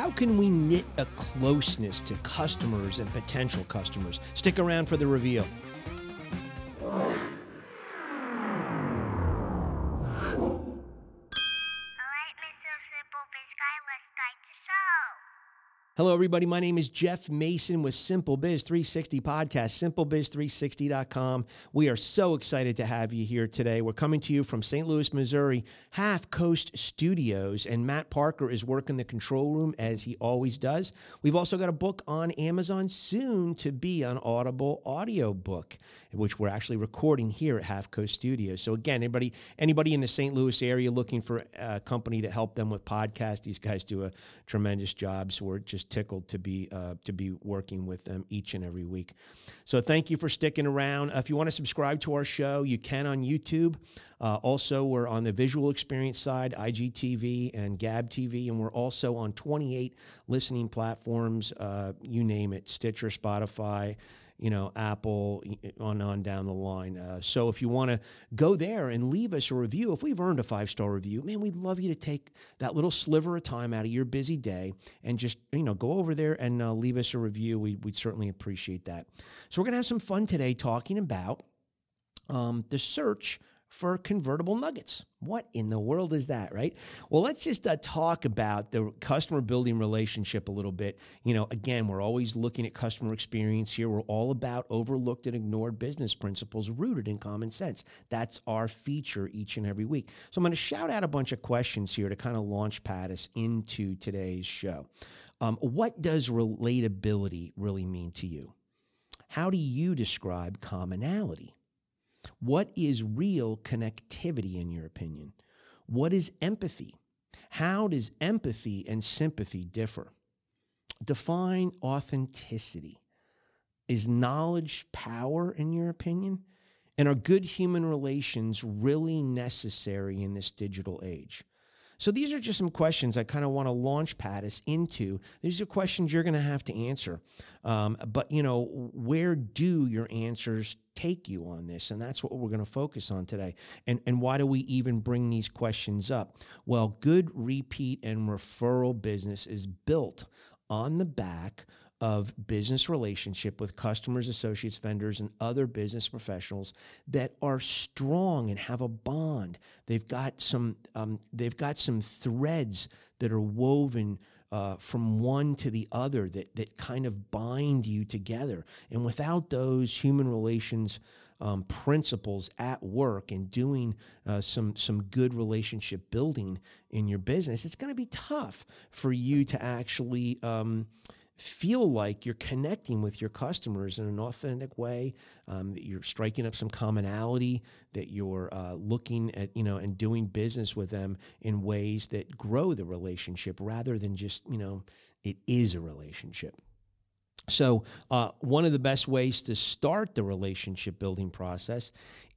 How can we knit a closeness to customers and potential customers? Stick around for the reveal. Hello, everybody. My name is Jeff Mason with Simple Biz 360 Podcast, simplebiz360.com. We are so excited to have you here today. We're coming to you from St. Louis, Missouri, Half Coast Studios, and Matt Parker is working the control room as he always does. We've also got a book on Amazon soon to be an Audible audiobook, which we're actually recording here at Half Coast Studios. So again, anybody anybody in the St. Louis area looking for a company to help them with podcasts, these guys do a tremendous job. So we're just tickled to be uh, to be working with them each and every week. So thank you for sticking around. Uh, if you want to subscribe to our show, you can on YouTube. Uh, also, we're on the visual experience side, IGTV and Gab TV, and we're also on 28 listening platforms. Uh, you name it: Stitcher, Spotify you know, Apple, on on down the line. Uh, so if you want to go there and leave us a review, if we've earned a five star review, man, we'd love you to take that little sliver of time out of your busy day and just you know go over there and uh, leave us a review. We, would certainly appreciate that. So we're gonna have some fun today talking about um, the search for convertible nuggets. What in the world is that, right? Well, let's just uh, talk about the customer building relationship a little bit. You know, again, we're always looking at customer experience here. We're all about overlooked and ignored business principles rooted in common sense. That's our feature each and every week. So I'm going to shout out a bunch of questions here to kind of launch pad us into today's show. Um, what does relatability really mean to you? How do you describe commonality? What is real connectivity, in your opinion? What is empathy? How does empathy and sympathy differ? Define authenticity. Is knowledge power, in your opinion? And are good human relations really necessary in this digital age? So these are just some questions I kind of want to launch pad us into. These are questions you're going to have to answer. Um, but, you know, where do your answers take you on this? And that's what we're going to focus on today. And, and why do we even bring these questions up? Well, good repeat and referral business is built on the back of business relationship with customers, associates, vendors, and other business professionals that are strong and have a bond. They've got some um, they've got some threads that are woven uh, from one to the other that that kind of bind you together. And without those human relations um, principles at work and doing uh, some some good relationship building in your business, it's going to be tough for you to actually. Um, feel like you're connecting with your customers in an authentic way, um, that you're striking up some commonality, that you're uh, looking at, you know, and doing business with them in ways that grow the relationship rather than just, you know, it is a relationship. So, uh, one of the best ways to start the relationship building process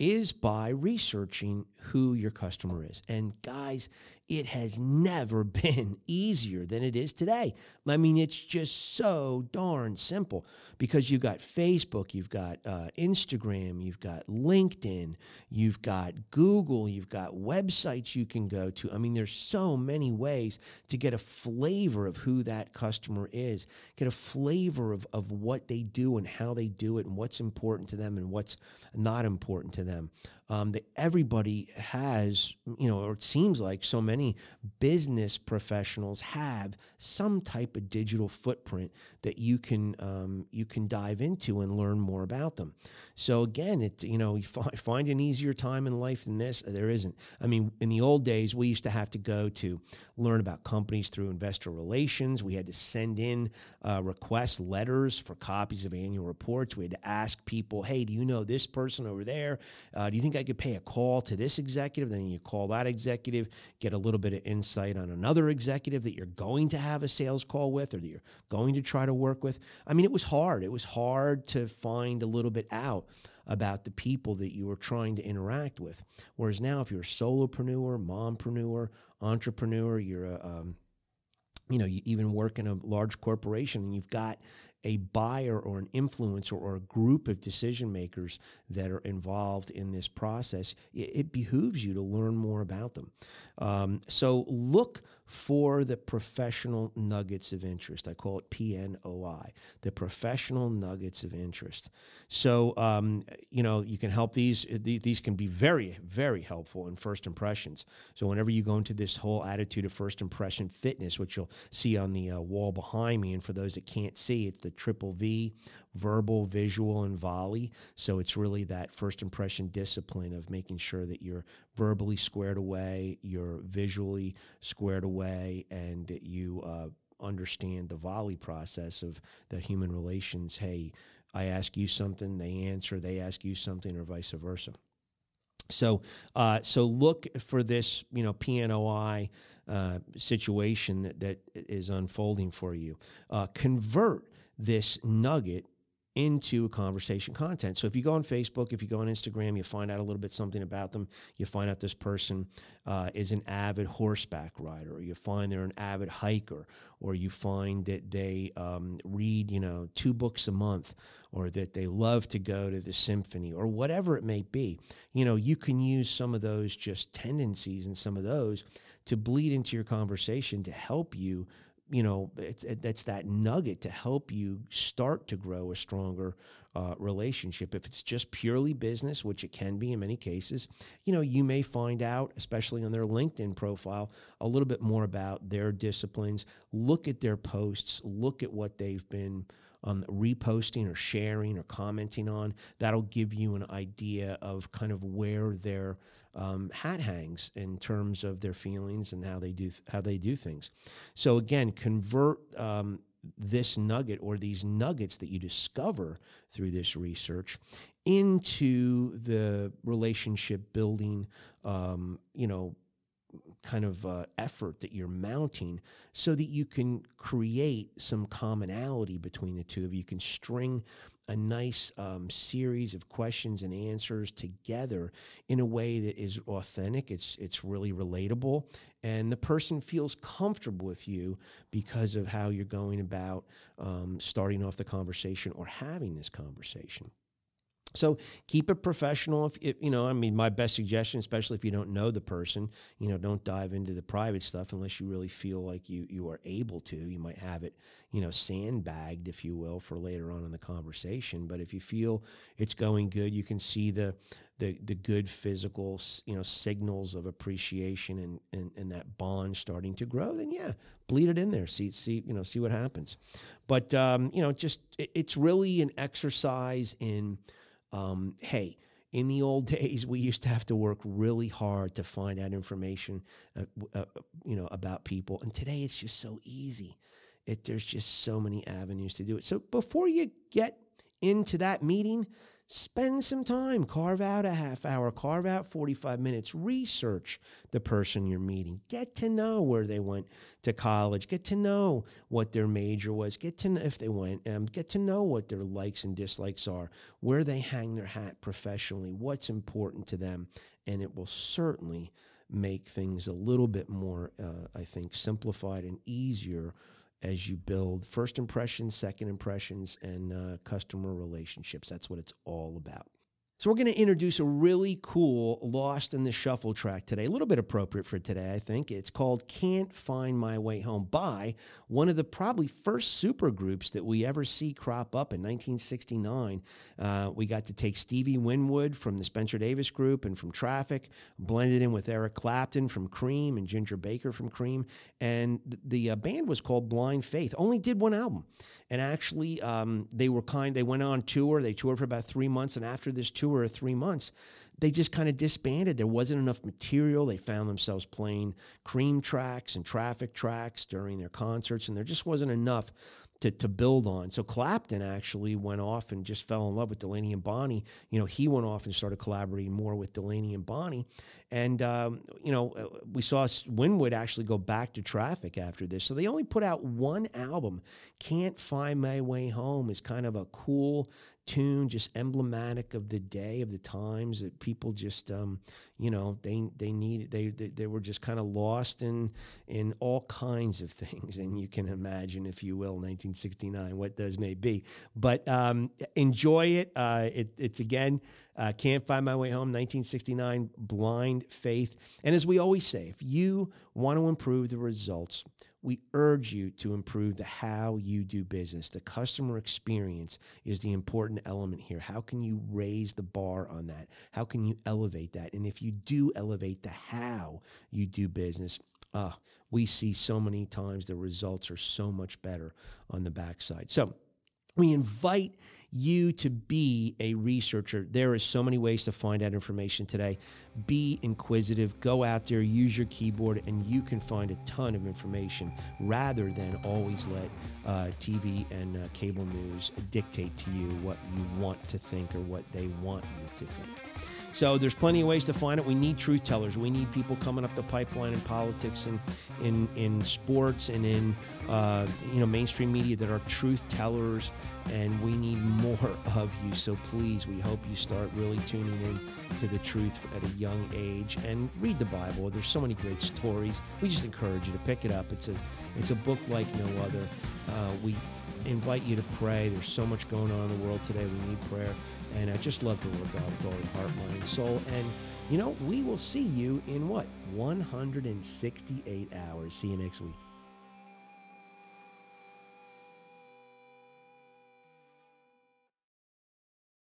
is by researching who your customer is. And, guys, it has never been easier than it is today. I mean, it's just so darn simple because you've got Facebook, you've got uh, Instagram, you've got LinkedIn, you've got Google, you've got websites you can go to. I mean, there's so many ways to get a flavor of who that customer is, get a flavor of, of what they do and how they do it and what's important to them and what's not important to them them um, that everybody has, you know, or it seems like so many business professionals have some type of digital footprint that you can um, you can dive into and learn more about them. So again, it you know you find an easier time in life than this. There isn't. I mean, in the old days, we used to have to go to learn about companies through investor relations. We had to send in uh, request letters for copies of annual reports. We had to ask people, "Hey, do you know this person over there? Uh, do you think I could pay a call to this executive, then you call that executive, get a little bit of insight on another executive that you're going to have a sales call with or that you're going to try to work with. I mean, it was hard. It was hard to find a little bit out about the people that you were trying to interact with. Whereas now, if you're a solopreneur, mompreneur, entrepreneur, you're a um, you know, you even work in a large corporation and you've got a buyer or an influencer or a group of decision makers that are involved in this process, it, it behooves you to learn more about them. Um, so look for the professional nuggets of interest. I call it PNOI, the professional nuggets of interest. So, um, you know, you can help these, these can be very, very helpful in first impressions. So, whenever you go into this whole attitude of first impression fitness, which you'll see on the uh, wall behind me, and for those that can't see, it's the triple V verbal, visual, and volley. So it's really that first impression discipline of making sure that you're verbally squared away, you're visually squared away, and that you uh, understand the volley process of the human relations. Hey, I ask you something, they answer, they ask you something, or vice versa. So, uh, so look for this, you know, PNOI uh, situation that, that is unfolding for you. Uh, convert this nugget into conversation content. So if you go on Facebook, if you go on Instagram, you find out a little bit something about them. You find out this person uh, is an avid horseback rider, or you find they're an avid hiker, or you find that they um, read, you know, two books a month, or that they love to go to the symphony, or whatever it may be. You know, you can use some of those just tendencies and some of those to bleed into your conversation to help you you know, it's that's that nugget to help you start to grow a stronger uh, relationship. If it's just purely business, which it can be in many cases, you know, you may find out, especially on their LinkedIn profile, a little bit more about their disciplines. Look at their posts. Look at what they've been. Um, reposting or sharing or commenting on that'll give you an idea of kind of where they're um, hat hangs in terms of their feelings and how they do th- how they do things. So again, convert um, this nugget or these nuggets that you discover through this research into the relationship building, um, you know, kind of uh, effort that you're mounting so that you can create some commonality between the two of you. You can string a nice um, series of questions and answers together in a way that is authentic. It's it's really relatable, and the person feels comfortable with you because of how you're going about um, starting off the conversation or having this conversation. So keep it professional. If, if, you know, I mean, my best suggestion, especially if you don't know the person, you know, don't dive into the private stuff unless you really feel like you you are able to. You might have it, you know, sandbagged, if you will, for later on in the conversation. But if you feel it's going good, you can see the the the good physical, you know, signals of appreciation and and, and that bond starting to grow. Then yeah, bleed it in there. See see you know see what happens. But um, you know, just it, it's really an exercise in um, hey, in the old days, we used to have to work really hard to find out information, uh, uh, you know, about people. And today, it's just so easy. It, there's just so many avenues to do it. So before you get into that meeting, Spend some time, carve out a half hour, carve out 45 minutes, research the person you're meeting, get to know where they went to college, get to know what their major was, get to know if they went, um, get to know what their likes and dislikes are, where they hang their hat professionally, what's important to them, and it will certainly make things a little bit more, uh, I think, simplified and easier as you build first impressions, second impressions, and uh, customer relationships. That's what it's all about. So we're going to introduce a really cool Lost in the Shuffle track today. A little bit appropriate for today, I think. It's called Can't Find My Way Home by one of the probably first super groups that we ever see crop up in 1969. Uh, we got to take Stevie Winwood from the Spencer Davis Group and from Traffic, blended in with Eric Clapton from Cream and Ginger Baker from Cream. And the uh, band was called Blind Faith, only did one album. And actually, um, they were kind. They went on tour. They toured for about three months, and after this tour of three months, they just kind of disbanded. There wasn't enough material. They found themselves playing cream tracks and traffic tracks during their concerts, and there just wasn't enough to, to build on. So Clapton actually went off and just fell in love with Delaney and Bonnie. You know, he went off and started collaborating more with Delaney and Bonnie. And, um, you know, uh, we saw Winwood actually go back to traffic after this. So they only put out one album. Can't Find My Way Home is kind of a cool tune just emblematic of the day of the times that people just um, you know they they need they they, they were just kind of lost in in all kinds of things and you can imagine if you will 1969 what those may be. But um, enjoy it. Uh, it it's again uh, Can't Find My Way Home, 1969, Blind Faith. And as we always say, if you want to improve the results, we urge you to improve the how you do business. The customer experience is the important element here. How can you raise the bar on that? How can you elevate that? And if you do elevate the how you do business, uh, we see so many times the results are so much better on the backside. So we invite you to be a researcher. There are so many ways to find out information today. Be inquisitive, go out there, use your keyboard, and you can find a ton of information rather than always let uh, TV and uh, cable news dictate to you what you want to think or what they want you to think. So there's plenty of ways to find it. We need truth tellers. We need people coming up the pipeline in politics and in in sports and in uh, you know mainstream media that are truth tellers. And we need more of you. So please, we hope you start really tuning in to the truth at a young age and read the Bible. There's so many great stories. We just encourage you to pick it up. It's a it's a book like no other. Uh, we invite you to pray. There's so much going on in the world today. We need prayer. And I just love the Lord God with all your heart, mind, and soul. And, you know, we will see you in what? 168 hours. See you next week.